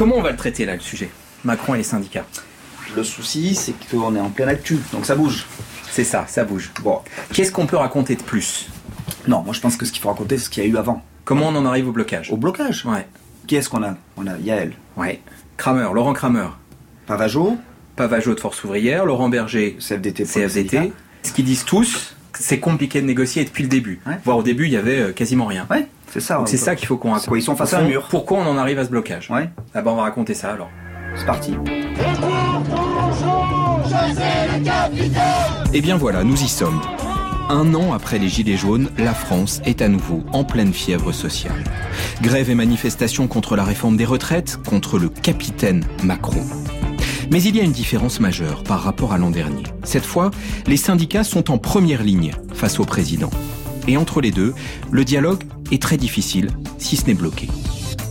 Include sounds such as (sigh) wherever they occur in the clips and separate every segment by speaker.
Speaker 1: comment on va le traiter là, le sujet? Macron et les syndicats
Speaker 2: Le souci, c'est qu'on est en pleine actu, donc ça bouge.
Speaker 1: C'est ça, ça bouge. Bon, qu'est-ce qu'on peut raconter de plus?
Speaker 2: Non, moi je pense que ce qu'il faut raconter, c'est ce qu'il y a eu avant.
Speaker 1: Comment on en arrive au blocage?
Speaker 2: Au blocage?
Speaker 1: Ouais.
Speaker 2: Qui est-ce qu'on a? On a Yael.
Speaker 1: Ouais. Kramer, Laurent Kramer.
Speaker 2: Pavageau.
Speaker 1: Pavageau de Force Ouvrière, Laurent Berger,
Speaker 2: CFDT.
Speaker 1: CFDT. Ce qu'ils disent tous, c'est compliqué de négocier depuis le début.
Speaker 2: Ouais.
Speaker 1: Voire au début, il y avait euh, quasiment rien.
Speaker 2: Ouais, c'est ça.
Speaker 1: Donc c'est ça qu'il faut qu'on raconte.
Speaker 2: Ils sont face à un mur.
Speaker 1: Pourquoi on en arrive à ce blocage
Speaker 2: Ouais,
Speaker 1: Ah bah on va raconter ça alors.
Speaker 2: c'est parti.
Speaker 3: Eh bien voilà, nous y sommes. Un an après les Gilets jaunes, la France est à nouveau en pleine fièvre sociale. Grève et manifestations contre la réforme des retraites, contre le capitaine Macron. Mais il y a une différence majeure par rapport à l'an dernier. Cette fois, les syndicats sont en première ligne face au président. Et entre les deux, le dialogue est très difficile, si ce n'est bloqué.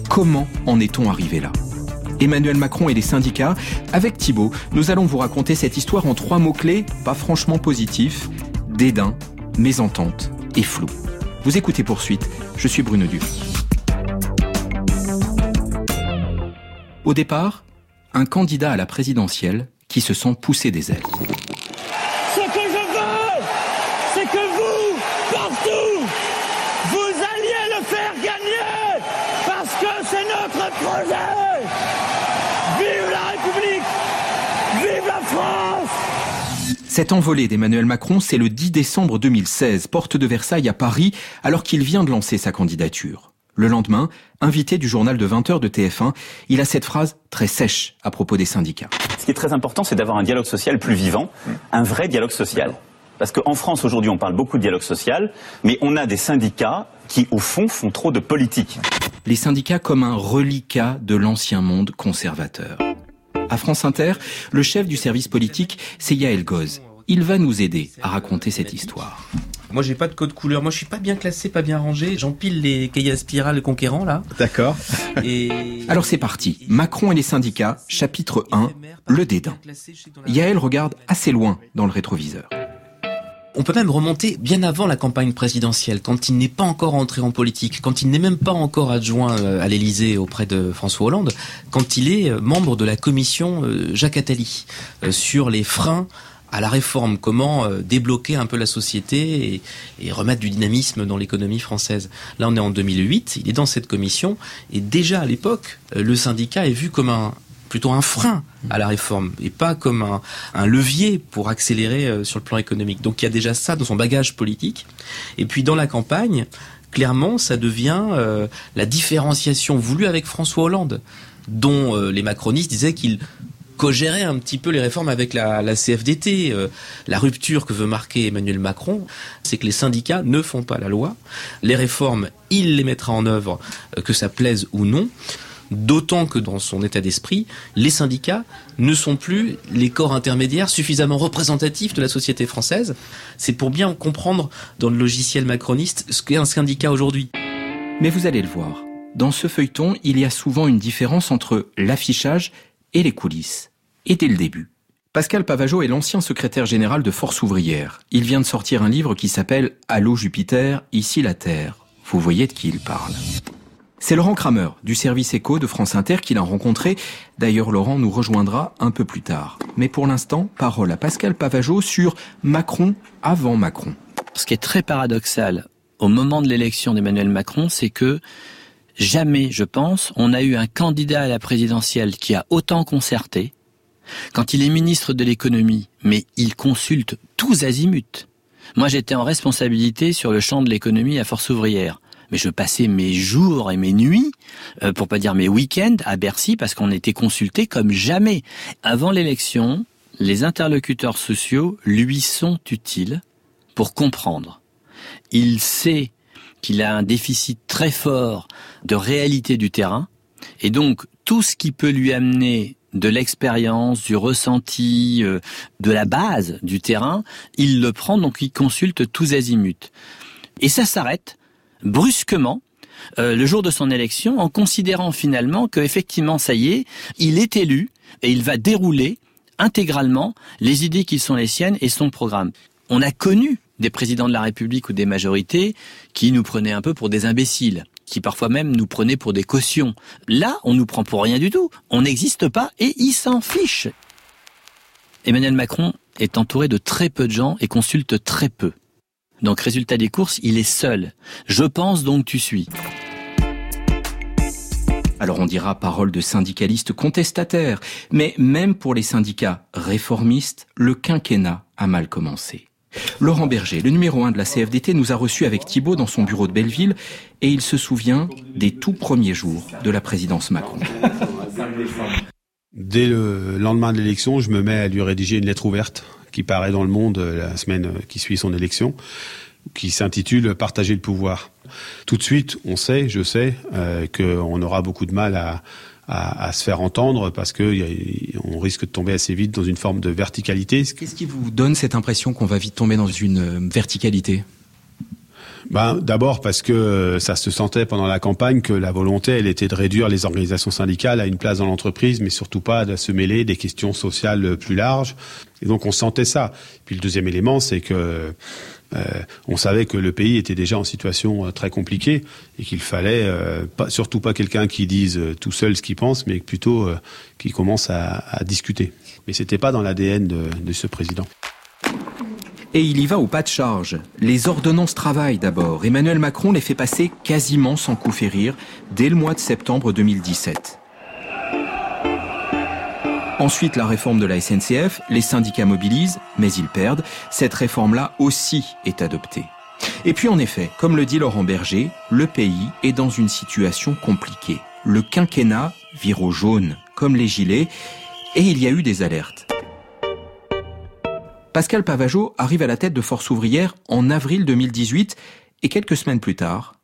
Speaker 3: Comment en est-on arrivé là? Emmanuel Macron et les syndicats. Avec Thibault, nous allons vous raconter cette histoire en trois mots-clés, pas franchement positifs, dédain, mésentente et flou. Vous écoutez Poursuite, je suis Bruno Duc. Au départ, un candidat à la présidentielle qui se sent pousser des ailes.
Speaker 4: Ce que je veux, c'est que vous, partout, vous alliez le faire gagner, parce que c'est notre projet. Vive la République, vive la France.
Speaker 3: Cette envolée d'Emmanuel Macron, c'est le 10 décembre 2016, porte de Versailles à Paris, alors qu'il vient de lancer sa candidature. Le lendemain, invité du journal de 20h de TF1, il a cette phrase très sèche à propos des syndicats.
Speaker 5: Ce qui est très important, c'est d'avoir un dialogue social plus vivant, un vrai dialogue social. Parce qu'en France, aujourd'hui, on parle beaucoup de dialogue social, mais on a des syndicats qui, au fond, font trop de politique.
Speaker 3: Les syndicats comme un reliquat de l'ancien monde conservateur. À France Inter, le chef du service politique, c'est Yael Goz. Il va nous aider à raconter cette histoire.
Speaker 6: Moi, j'ai pas de code couleur. Moi, je suis pas bien classé, pas bien rangé. J'empile les cahiers à spirale conquérants, là.
Speaker 1: D'accord.
Speaker 6: Et... (laughs)
Speaker 3: Alors c'est parti. Macron et les syndicats, chapitre 1, le dédain. Yael regarde assez loin dans le rétroviseur.
Speaker 6: On peut même remonter bien avant la campagne présidentielle, quand il n'est pas encore entré en politique, quand il n'est même pas encore adjoint euh, à l'Élysée auprès de François Hollande, quand il est euh, membre de la commission euh, Jacques Attali sur les freins à la réforme, comment euh, débloquer un peu la société et, et remettre du dynamisme dans l'économie française? Là, on est en 2008, il est dans cette commission, et déjà à l'époque, euh, le syndicat est vu comme un plutôt un frein à la réforme et pas comme un, un levier pour accélérer euh, sur le plan économique. Donc il y a déjà ça dans son bagage politique. Et puis dans la campagne, clairement, ça devient la différenciation voulue avec François Hollande, dont les macronistes disaient qu'il co-gérait un petit peu les réformes avec la, la CFDT. Euh, la rupture que veut marquer Emmanuel Macron, c'est que les syndicats ne font pas la loi. Les réformes, il les mettra en œuvre, euh, que ça plaise ou non. D'autant que dans son état d'esprit, les syndicats ne sont plus les corps intermédiaires suffisamment représentatifs de la société française. C'est pour bien comprendre dans le logiciel macroniste ce qu'est un syndicat aujourd'hui.
Speaker 3: Mais vous allez le voir, dans ce feuilleton, il y a souvent une différence entre l'affichage et les coulisses. Et dès le début. Pascal Pavageau est l'ancien secrétaire général de Force ouvrière. Il vient de sortir un livre qui s'appelle Allô Jupiter, ici la Terre. Vous voyez de qui il parle. C'est Laurent Kramer, du service éco de France Inter, qui l'a rencontré. D'ailleurs, Laurent nous rejoindra un peu plus tard. Mais pour l'instant, parole à Pascal Pavageau sur Macron avant Macron.
Speaker 7: Ce qui est très paradoxal au moment de l'élection d'Emmanuel Macron, c'est que jamais, je pense, on a eu un candidat à la présidentielle qui a autant concerté. Quand il est ministre de l'économie, mais il consulte tous azimuts. Moi, j'étais en responsabilité sur le champ de l'économie à Force ouvrière. Mais je passais mes jours et mes nuits, euh, pour pas dire mes week-ends, à Bercy parce qu'on était consulté comme jamais. Avant l'élection, les interlocuteurs sociaux lui sont utiles pour comprendre. Il sait qu'il a un déficit très fort de réalité du terrain, et donc tout ce qui peut lui amener de l'expérience, du ressenti, euh, de la base du terrain, il le prend, donc il consulte tous azimuts. Et ça s'arrête brusquement euh, le jour de son élection en considérant finalement que effectivement ça y est, il est élu et il va dérouler intégralement les idées qui sont les siennes et son programme. On a connu des présidents de la République ou des majorités qui nous prenaient un peu pour des imbéciles qui parfois même nous prenaient pour des cautions. Là, on nous prend pour rien du tout. On n'existe pas et ils s'en fichent. Emmanuel Macron est entouré de très peu de gens et consulte très peu. Donc résultat des courses, il est seul. Je pense donc tu suis.
Speaker 3: Alors on dira parole de syndicalistes contestataires, mais même pour les syndicats réformistes, le quinquennat a mal commencé. Laurent Berger, le numéro un de la CFDT, nous a reçus avec Thibault dans son bureau de Belleville et il se souvient des tout premiers jours de la présidence Macron.
Speaker 8: Dès le lendemain de l'élection, je me mets à lui rédiger une lettre ouverte qui paraît dans le monde la semaine qui suit son élection, qui s'intitule Partager le pouvoir. Tout de suite, on sait, je sais, euh, qu'on aura beaucoup de mal à, à, se faire entendre parce que on risque de tomber assez vite dans une forme de verticalité.
Speaker 3: Qu'est-ce qui vous donne cette impression qu'on va vite tomber dans une euh, verticalité?
Speaker 8: Ben, D'abord parce que euh, ça se sentait pendant la campagne que la volonté, elle était de réduire les organisations syndicales à une place dans l'entreprise, mais surtout pas de se mêler des questions sociales plus larges. Et donc on sentait ça. Puis le deuxième élément, c'est que euh, on savait que le pays était déjà en situation euh, très compliquée et qu'il fallait euh, pas, surtout pas quelqu'un qui dise tout seul ce qu'il pense, mais plutôt qui commence à, discuter. Mais c'était pas dans l'ADN de, de ce président.
Speaker 3: Et il y va au pas de charge. Les ordonnances travail d'abord. Emmanuel Macron les fait passer quasiment sans coup férir dès le mois de septembre 2017. Ensuite, la réforme de la SNCF, les syndicats mobilisent, mais ils perdent. Cette réforme-là aussi est adoptée. Et puis en effet, comme le dit Laurent Berger, le pays est dans une situation compliquée. Le quinquennat vire au jaune, comme les gilets, et il y a eu des alertes. Pascal Pavageau arrive à la tête de Force ouvrière en avril 2018 et quelques semaines plus tard.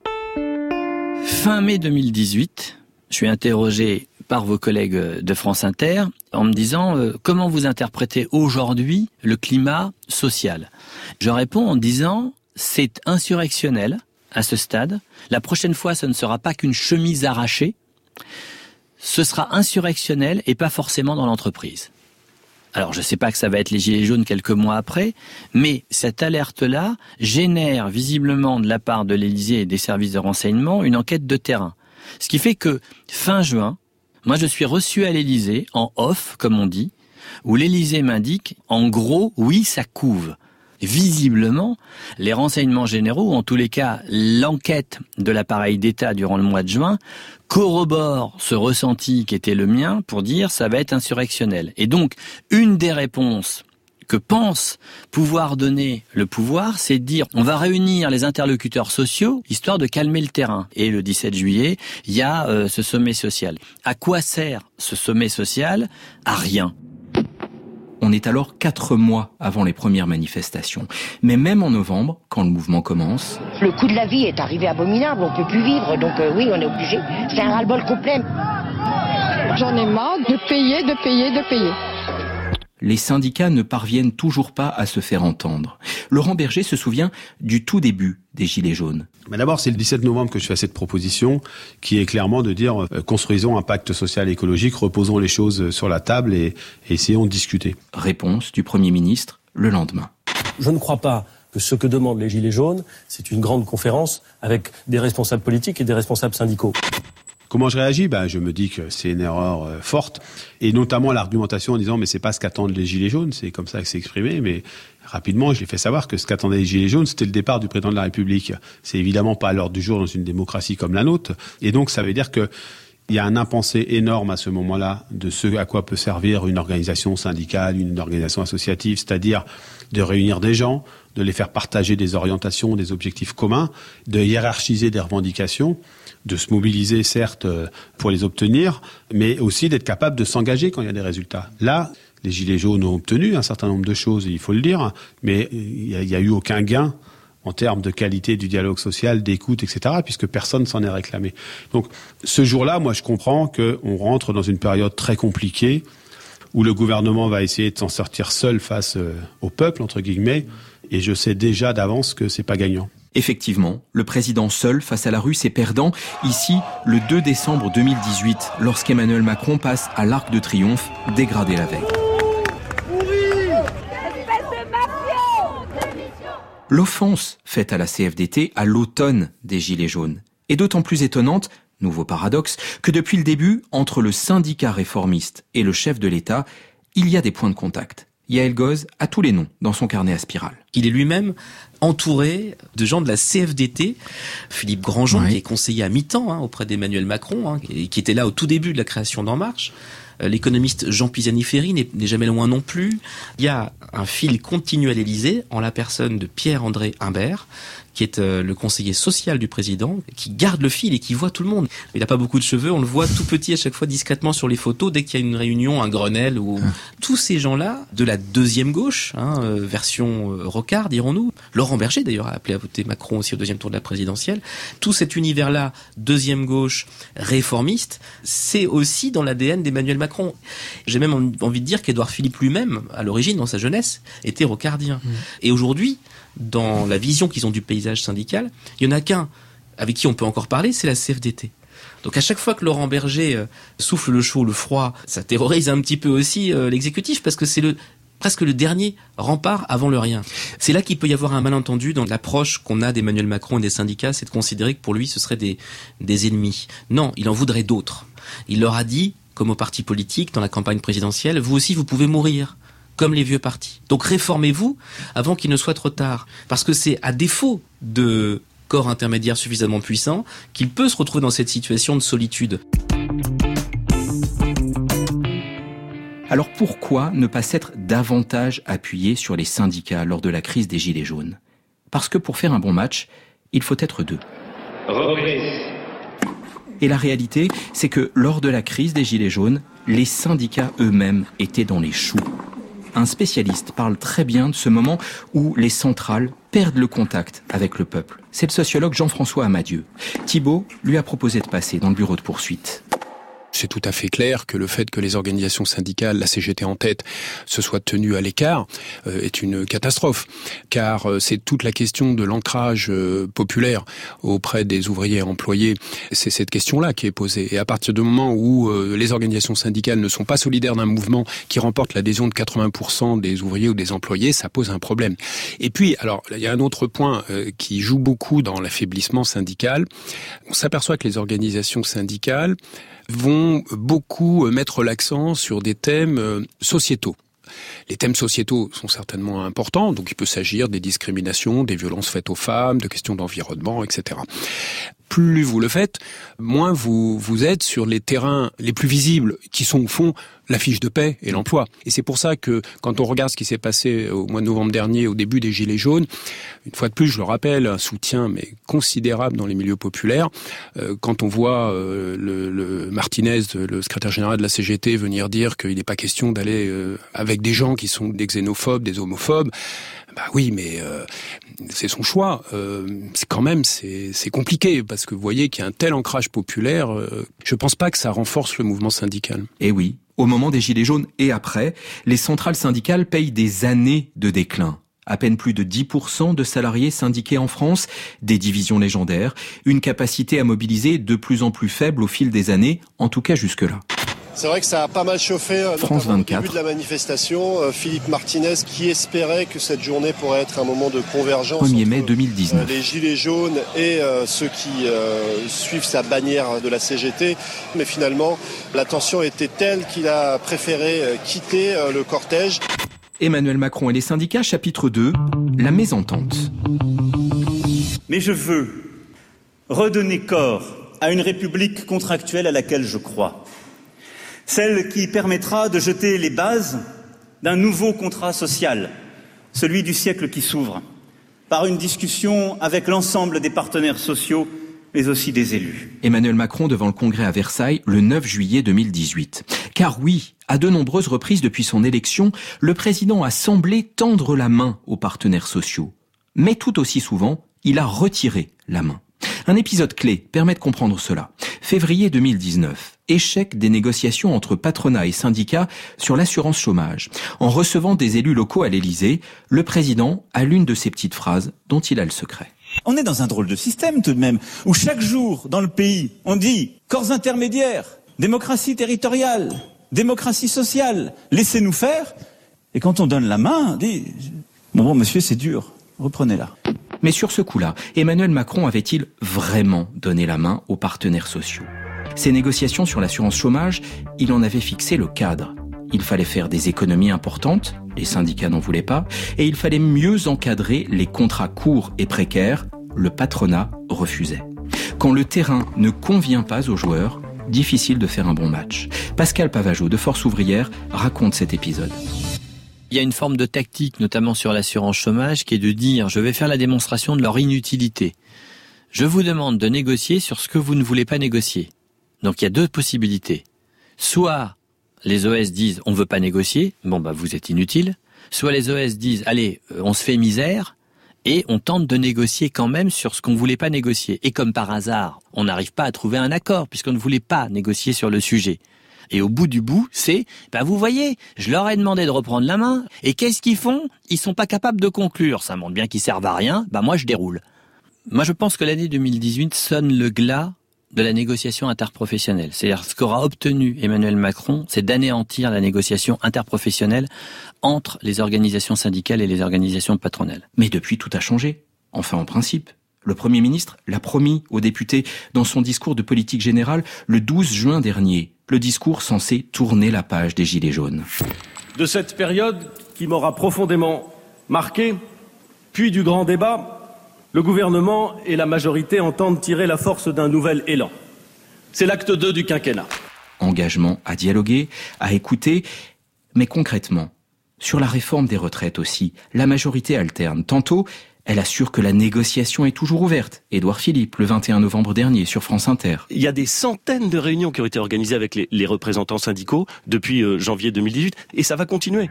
Speaker 7: Fin mai 2018, je suis interrogé par vos collègues de France Inter en me disant euh, comment vous interprétez aujourd'hui le climat social? Je réponds en disant c'est insurrectionnel à ce stade. La prochaine fois, ce ne sera pas qu'une chemise arrachée. Ce sera insurrectionnel et pas forcément dans l'entreprise. Alors je ne sais pas que ça va être les gilets jaunes quelques mois après, mais cette alerte-là génère visiblement de la part de l'Élysée et des services de renseignement une enquête de terrain. Ce qui fait que fin juin, moi, je suis reçu à l'Élysée, en off, comme on dit, où l'Élysée m'indique, en gros, oui, ça couve. Visiblement, les renseignements généraux, en tous les cas l'enquête de l'appareil d'État durant le mois de juin, corroborent ce ressenti qui était le mien pour dire ça va être insurrectionnel. Et donc, une des réponses que pense pouvoir donner le pouvoir, c'est de dire on va réunir les interlocuteurs sociaux histoire de calmer le terrain. Et le 17 juillet, il y a euh, ce sommet social. À quoi sert ce sommet social? À rien.
Speaker 3: On est alors quatre mois avant les premières manifestations. Mais même en novembre, quand le mouvement commence...
Speaker 9: Le coût de la vie est arrivé abominable, on peut plus vivre, donc euh, oui, on est obligé. C'est un ras-le-bol complet.
Speaker 10: J'en ai marre de payer, de payer, de payer
Speaker 3: les syndicats ne parviennent toujours pas à se faire entendre. Laurent Berger se souvient du tout début des Gilets jaunes.
Speaker 8: Mais d'abord, c'est le 17 novembre que je fais cette proposition, qui est clairement de dire euh, construisons un pacte social et écologique, reposons les choses sur la table et, et essayons de discuter.
Speaker 3: Réponse du Premier ministre le lendemain.
Speaker 11: Je ne crois pas que ce que demandent les Gilets jaunes, c'est une grande conférence avec des responsables politiques et des responsables syndicaux.
Speaker 8: Comment je réagis? Ben, Je me dis que c'est une erreur euh, forte, et notamment l'argumentation en disant mais c'est pas ce qu'attendent les Gilets jaunes, c'est comme ça que c'est exprimé, mais rapidement je l'ai fait savoir que ce qu'attendaient les Gilets jaunes, c'était le départ du président de la République. C'est évidemment pas à l'ordre du jour dans une démocratie comme la nôtre, et donc ça veut dire que il y a un impensé énorme à ce moment-là de ce à quoi peut servir une organisation syndicale, une organisation associative, c'est-à-dire de réunir des gens, de les faire partager des orientations, des objectifs communs, de hiérarchiser des revendications de se mobiliser, certes, euh, pour les obtenir, mais aussi d'être capable de s'engager quand il y a des résultats. Là, les Gilets jaunes ont obtenu un certain nombre de choses, il faut le dire, mais il n'y a, eu aucun gain en termes de qualité du dialogue social, d'écoute, etc., puisque personne s'en est réclamé. Donc, ce jour-là, moi, je comprends qu'on rentre dans une période très compliquée où le gouvernement va essayer de s'en sortir seul face euh, au peuple, entre guillemets, et je sais déjà d'avance que c'est pas gagnant.
Speaker 3: Effectivement, le président seul face à la rue s'est perdant ici le 2 décembre 2018 lorsqu'Emmanuel Macron passe à l'Arc de Triomphe dégradé la veille. L'offense faite à la CFDT à l'automne des Gilets jaunes est d'autant plus étonnante, nouveau paradoxe, que depuis le début, entre le syndicat réformiste et le chef de l'État, il y a des points de contact. Yael Goz a tous les noms dans son carnet à spirale.
Speaker 6: Il est lui-même entouré de gens de la CFDT. Philippe Grandjean, qui est conseiller à mi-temps hein, auprès d'Emmanuel Macron, hein, et qui était là au tout début de la création d'En Marche. Euh, L'économiste Jean Pisani-Ferry n'est n'est jamais loin non plus. Il y a un fil continu à l'Élysée en la personne de Pierre-André Imbert, qui est euh, le conseiller social du président, qui garde le fil et qui voit tout le monde. Il n'a pas beaucoup de cheveux, on le voit tout petit à chaque fois discrètement sur les photos dès qu'il y a une réunion, un Grenelle ou tous ces gens-là de la deuxième gauche, hein, euh, version euh, Rocard, dirons-nous. Laurent Berger d'ailleurs a appelé à voter Macron aussi au deuxième tour de la présidentielle. Tout cet univers-là, deuxième gauche, réformiste, c'est aussi dans l'ADN d'Emmanuel Macron. J'ai même en- envie de dire qu'Édouard Philippe lui-même, à l'origine, dans sa jeunesse, était rocardien. Et aujourd'hui, dans la vision qu'ils ont du syndical, il y en a qu'un avec qui on peut encore parler, c'est la CFDT. Donc à chaque fois que Laurent Berger euh, souffle le chaud, le froid, ça terrorise un petit peu aussi euh, l'exécutif parce que c'est presque le dernier rempart avant le rien. C'est là qu'il peut y avoir un malentendu dans l'approche qu'on a d'Emmanuel Macron et des syndicats, c'est de considérer que pour lui ce seraient des, des ennemis. Non, il en voudrait d'autres. Il leur a dit, comme aux partis politiques dans la campagne présidentielle, vous aussi vous pouvez mourir comme les vieux partis. Donc réformez-vous avant qu'il ne soit trop tard. Parce que c'est à défaut de corps intermédiaire suffisamment puissant qu'il peut se retrouver dans cette situation de solitude.
Speaker 3: Alors pourquoi ne pas s'être davantage appuyé sur les syndicats lors de la crise des Gilets jaunes? Parce que pour faire un bon match, il faut être deux. Et la réalité, c'est que lors de la crise des Gilets jaunes, les syndicats eux-mêmes étaient dans les choux. Un spécialiste parle très bien de ce moment où les centrales perdent le contact avec le peuple. C'est le sociologue Jean-François Amadieu. Thibault lui a proposé de passer dans le bureau de poursuite.
Speaker 12: C'est tout à fait clair que le fait que les organisations syndicales, la CGT en tête, se soient tenues à l'écart euh, est une catastrophe, car euh, c'est toute la question de l'ancrage euh, populaire auprès des ouvriers et employés. C'est cette question-là qui est posée. Et à partir du moment où euh, les organisations syndicales ne sont pas solidaires d'un mouvement qui remporte l'adhésion de 80% des ouvriers ou des employés, ça pose un problème. Et puis, alors, il y a un autre point euh, qui joue beaucoup dans l'affaiblissement syndical. On s'aperçoit que les organisations syndicales vont beaucoup mettre l'accent sur des thèmes euh, sociétaux. Les thèmes sociétaux sont certainement importants, donc il peut s'agir des discriminations, des violences faites aux femmes, de questions d'environnement, etc. Plus vous le faites, moins vous, vous êtes sur les terrains les plus visibles, qui sont au fond la fiche de paix et l'emploi. Et c'est pour ça que quand on regarde ce qui s'est passé au mois de novembre dernier, au début des Gilets jaunes, une fois de plus, je le rappelle, un soutien mais considérable dans les milieux populaires. Euh, quand on voit euh, le, le Martinez, le secrétaire général de la CGT, venir dire qu'il n'est pas question d'aller euh, avec des gens qui sont des xénophobes, des homophobes, bah oui, mais euh, c'est son choix. Euh, c'est quand même c'est compliqué parce que vous voyez qu'il y a un tel ancrage populaire. Euh, je pense pas que ça renforce le mouvement syndical.
Speaker 3: Et oui, au moment des Gilets jaunes et après, les centrales syndicales payent des années de déclin. À peine plus de 10% de salariés syndiqués en France, des divisions légendaires, une capacité à mobiliser de plus en plus faible au fil des années, en tout cas jusque-là.
Speaker 13: C'est vrai que ça a pas mal chauffé euh,
Speaker 3: France
Speaker 13: notamment
Speaker 3: 24.
Speaker 13: au début de la manifestation. Euh, Philippe Martinez qui espérait que cette journée pourrait être un moment de convergence
Speaker 3: 1er mai
Speaker 13: entre,
Speaker 3: 2019.
Speaker 13: euh, les gilets jaunes et ceux qui suivent sa bannière de la CGT. Mais finalement, la tension était telle qu'il a préféré quitter le cortège.
Speaker 3: Emmanuel Macron et les syndicats, chapitre 2, la mésentente.
Speaker 14: Mais je veux redonner corps à une république contractuelle à laquelle je crois. Celle qui permettra de jeter les bases d'un nouveau contrat social, celui du siècle qui s'ouvre, par une discussion avec l'ensemble des partenaires sociaux, mais aussi des élus.
Speaker 3: Emmanuel Macron devant le Congrès à Versailles le 9 juillet 2018. Car oui, à de nombreuses reprises depuis son élection, le président a semblé tendre la main aux partenaires sociaux. Mais tout aussi souvent, il a retiré la main. Un épisode clé permet de comprendre cela. Février 2019. Échec des négociations entre patronat et syndicats sur l'assurance chômage. En recevant des élus locaux à l'Élysée, le président a l'une de ces petites phrases dont il a le secret.
Speaker 14: On est dans un drôle de système tout de même, où chaque jour dans le pays, on dit corps intermédiaires, démocratie territoriale, démocratie sociale, laissez-nous faire. Et quand on donne la main, on dit bon bon monsieur c'est dur, reprenez-la.
Speaker 3: Mais sur ce coup-là, Emmanuel Macron avait-il vraiment donné la main aux partenaires sociaux? Ces négociations sur l'assurance chômage, il en avait fixé le cadre. Il fallait faire des économies importantes, les syndicats n'en voulaient pas, et il fallait mieux encadrer les contrats courts et précaires, le patronat refusait. Quand le terrain ne convient pas aux joueurs, difficile de faire un bon match. Pascal Pavageau de Force ouvrière raconte cet épisode.
Speaker 7: Il y a une forme de tactique, notamment sur l'assurance chômage, qui est de dire je vais faire la démonstration de leur inutilité. Je vous demande de négocier sur ce que vous ne voulez pas négocier. Donc il y a deux possibilités. Soit les OS disent on veut pas négocier, bon bah vous êtes inutile. Soit les OS disent allez, euh, on se fait misère et on tente de négocier quand même sur ce qu'on voulait pas négocier. Et comme par hasard, on n'arrive pas à trouver un accord puisqu'on ne voulait pas négocier sur le sujet. Et au bout du bout, c'est, bah vous voyez, je leur ai demandé de reprendre la main, et qu'est-ce qu'ils font? Ils sont pas capables de conclure. Ça montre bien qu'ils servent à rien. Bah moi je déroule. Moi je pense que l'année 2018 sonne le glas de la négociation interprofessionnelle. C'est-à-dire ce qu'aura obtenu Emmanuel Macron, c'est d'anéantir la négociation interprofessionnelle entre les organisations syndicales et les organisations patronales.
Speaker 3: Mais depuis, tout a changé. Enfin, en principe. Le Premier ministre l'a promis aux députés dans son discours de politique générale le 12 juin dernier. Le discours censé tourner la page des Gilets jaunes.
Speaker 11: De cette période qui m'aura profondément marqué, puis du grand débat, le gouvernement et la majorité entendent tirer la force d'un nouvel élan. C'est l'acte 2 du quinquennat.
Speaker 3: Engagement à dialoguer, à écouter, mais concrètement, sur la réforme des retraites aussi, la majorité alterne. Tantôt, elle assure que la négociation est toujours ouverte. Édouard Philippe, le 21 novembre dernier, sur France Inter.
Speaker 15: Il y a des centaines de réunions qui ont été organisées avec les, les représentants syndicaux depuis euh, janvier 2018, et ça va continuer.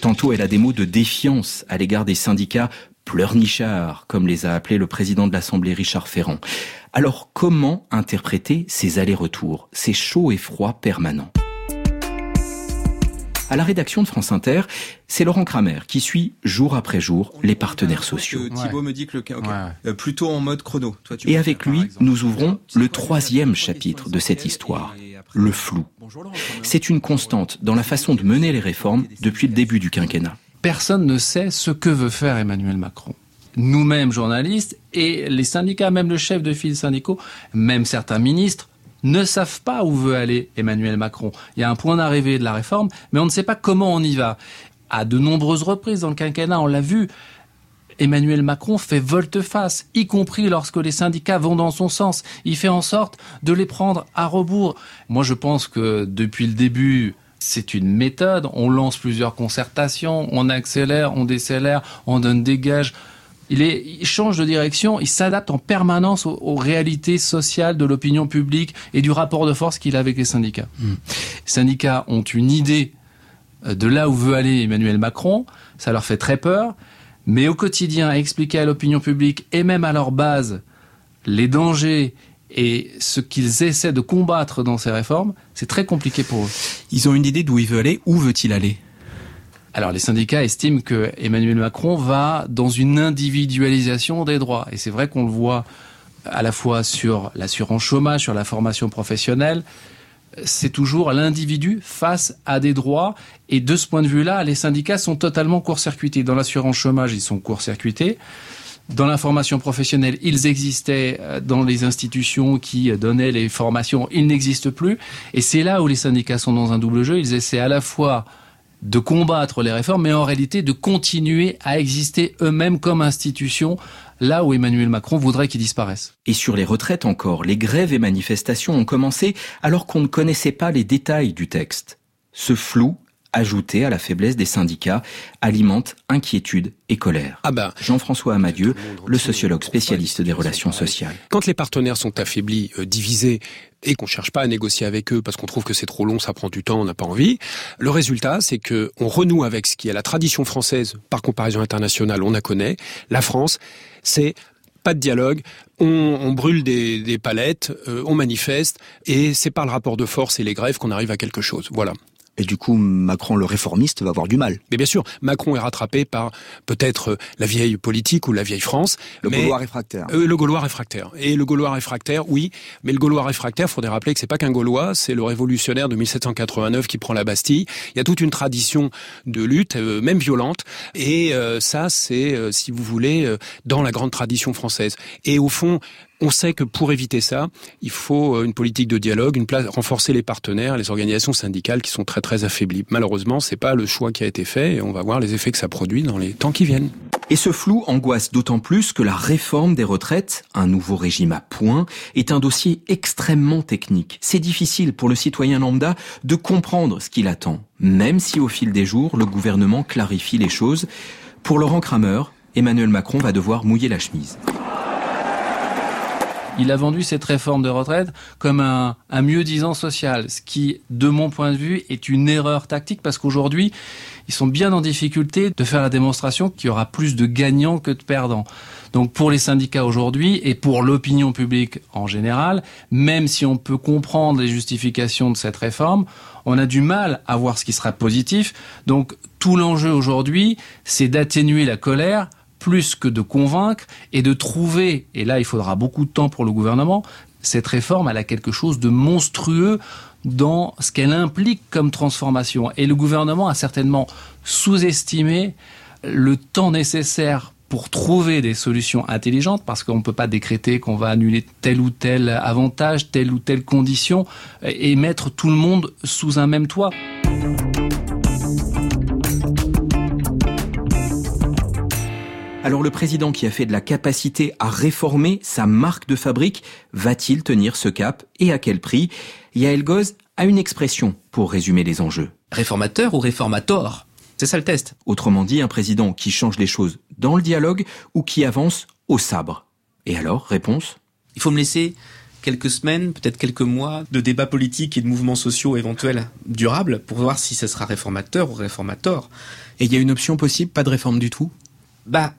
Speaker 3: Tantôt, elle a des mots de défiance à l'égard des syndicats pleurnichards, comme les a appelés le président de l'Assemblée Richard Ferrand. Alors comment interpréter ces allers-retours, ces chauds et froids permanents? À la rédaction de France Inter, c'est Laurent Kramer qui suit jour après jour les partenaires sociaux.
Speaker 1: Thibault me dit que le okay. euh, plutôt en mode chrono.
Speaker 3: Toi, tu et avec lui, nous ouvrons le troisième chapitre de cette histoire, le flou. C'est une constante dans la façon de mener les réformes depuis le début du quinquennat
Speaker 16: personne ne sait ce que veut faire Emmanuel Macron. Nous-mêmes, journalistes, et les syndicats, même le chef de file syndicaux, même certains ministres, ne savent pas où veut aller Emmanuel Macron. Il y a un point d'arrivée de la réforme, mais on ne sait pas comment on y va. À de nombreuses reprises dans le quinquennat, on l'a vu, Emmanuel Macron fait volte-face, y compris lorsque les syndicats vont dans son sens. Il fait en sorte de les prendre à rebours. Moi, je pense que depuis le début, c'est une méthode. On lance plusieurs concertations, on accélère, on décélère, on donne des gages. Il, est, il change de direction, il s'adapte en permanence aux, aux, réalités sociales de l'opinion publique et du rapport de force qu'il a avec les syndicats. Mmh. Les syndicats ont une idée de là où veut aller Emmanuel Macron, ça leur fait très peur, mais au quotidien, expliquer à l'opinion publique et même à leur base les dangers et ce qu'ils essaient de combattre dans ces réformes, c'est très compliqué pour eux.
Speaker 3: Ils ont une idée d'où il veut aller. Où veut-il aller?
Speaker 16: Alors les syndicats estiment que Emmanuel Macron va dans une individualisation des droits. Et c'est vrai qu'on le voit à la fois sur l'assurance chômage, sur la formation professionnelle. C'est toujours l'individu face à des droits. Et de ce point de vue-là, les syndicats sont totalement court-circuités. Dans l'assurance chômage, ils sont court-circuités. Dans la formation professionnelle, ils existaient dans les institutions qui donnaient les formations, ils n'existent plus. Et c'est là où les syndicats sont dans un double jeu. Ils essaient à la fois de combattre les réformes, mais en réalité de continuer à exister eux-mêmes comme institutions, là où Emmanuel Macron voudrait qu'ils disparaissent.
Speaker 3: Et sur les retraites encore, les grèves et manifestations ont commencé alors qu'on ne connaissait pas les détails du texte. Ce flou ajouté à la faiblesse des syndicats, alimente inquiétude et colère.
Speaker 12: Ah ben,
Speaker 3: Jean-François Amadieu, le sociologue spécialiste des relations sociales.
Speaker 12: Quand les partenaires sont affaiblis, euh, divisés, et qu'on cherche pas à négocier avec eux parce qu'on trouve que c'est trop long, ça prend du temps, on n'a pas envie. Le résultat, c'est que on renoue avec ce qui est la tradition française par comparaison internationale, on la connaît. La France, c'est pas de dialogue, on, on brûle des, des palettes, euh, on manifeste, et c'est par le rapport de force et les grèves qu'on arrive à quelque chose. Voilà.
Speaker 17: Et du coup, Macron, le réformiste, va avoir du mal.
Speaker 12: Mais bien sûr, Macron est rattrapé par peut-être euh, la vieille politique ou la vieille France.
Speaker 17: Le
Speaker 12: mais-
Speaker 17: Gaulois réfractaire.
Speaker 12: Euh, le Gaulois réfractaire. Et le Gaulois réfractaire, oui, mais le Gaulois réfractaire, faudrait rappeler que c'est pas qu'un Gaulois, c'est le révolutionnaire de 1789 qui prend la Bastille. Il y a toute une tradition de lutte, euh, même violente, et euh, ça, c'est, euh, si vous voulez, euh, dans la grande tradition française. Et au fond, on sait que pour éviter ça, il faut euh, une politique de dialogue, une place, renforcer les partenaires, les organisations syndicales qui sont très très affaiblies. Malheureusement, c'est pas le choix qui a été fait, et on va voir les effets que ça produit dans les temps qui viennent.
Speaker 3: Et ce flou angoisse d'autant plus que la réforme des retraites, un nouveau régime à points, est un dossier extrêmement technique. C'est difficile pour le citoyen lambda de comprendre ce qu'il attend, même si au fil des jours, le gouvernement clarifie les choses. Pour Laurent Kramer, Emmanuel Macron va devoir mouiller la chemise.
Speaker 16: Il a vendu cette réforme de retraite comme un, un mieux-disant social, ce qui, de mon point de vue, est une erreur tactique parce qu'aujourd'hui, ils sont bien en difficulté de faire la démonstration qu'il y aura plus de gagnants que de perdants. Donc pour les syndicats aujourd'hui et pour l'opinion publique en général, même si on peut comprendre les justifications de cette réforme, on a du mal à voir ce qui sera positif. Donc tout l'enjeu aujourd'hui, c'est d'atténuer la colère plus que de convaincre et de trouver, et là il faudra beaucoup de temps pour le gouvernement, cette réforme, elle a quelque chose de monstrueux dans ce qu'elle implique comme transformation. Et le gouvernement a certainement sous-estimé le temps nécessaire pour trouver des solutions intelligentes, parce qu'on ne peut pas décréter qu'on va annuler tel ou tel avantage, telle ou telle condition, et mettre tout le monde sous un même toit.
Speaker 3: Alors le président qui a fait de la capacité à réformer sa marque de fabrique, va-t-il tenir ce cap et à quel prix? Yael Goz a une expression pour résumer les enjeux.
Speaker 6: Réformateur ou réformator? C'est ça le test.
Speaker 3: Autrement dit, un président qui change les choses dans le dialogue ou qui avance au sabre. Et alors, réponse?
Speaker 6: Il faut me laisser quelques semaines, peut-être quelques mois de débats politiques et de mouvements sociaux éventuels durables pour voir si ce sera réformateur ou réformator.
Speaker 1: Et il y a une option possible, pas de réforme du tout?
Speaker 6: Bah,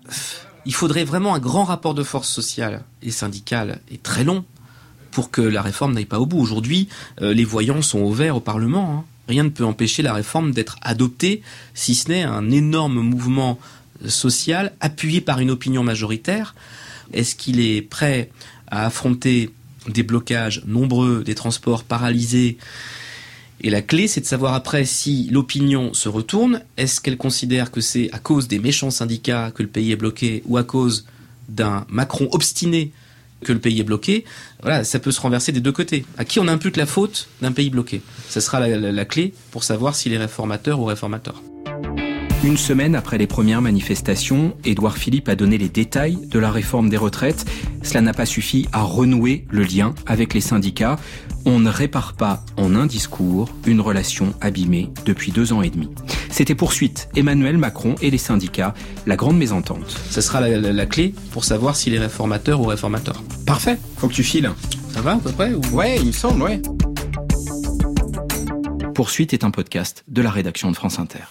Speaker 6: il faudrait vraiment un grand rapport de force sociale et syndicale et très long pour que la réforme n'aille pas au bout. Aujourd'hui, euh, les voyants sont au vert au Parlement. hein. Rien ne peut empêcher la réforme d'être adoptée, si ce n'est un énorme mouvement social appuyé par une opinion majoritaire. Est-ce qu'il est prêt à affronter des blocages nombreux, des transports paralysés et la clé, c'est de savoir après si l'opinion se retourne. Est-ce qu'elle considère que c'est à cause des méchants syndicats que le pays est bloqué ou à cause d'un Macron obstiné que le pays est bloqué? Voilà, ça peut se renverser des deux côtés. À qui on impute la faute d'un pays bloqué? Ce sera la- la clé pour savoir s'il est réformateur ou réformateur.
Speaker 3: Une semaine après les premières manifestations, Édouard Philippe a donné les détails de la réforme des retraites. Cela n'a pas suffi à renouer le lien avec les syndicats. On ne répare pas en un discours une relation abîmée depuis deux ans et demi. C'était poursuite Emmanuel Macron et les syndicats, la grande mésentente.
Speaker 6: Ce sera la, la- la clé pour savoir s'il est réformateur ou réformateur.
Speaker 1: Parfait, faut que tu files.
Speaker 6: Ça va à peu près ou...
Speaker 1: Ouais, il me semble, ouais.
Speaker 3: Poursuite est un podcast de la rédaction de France Inter.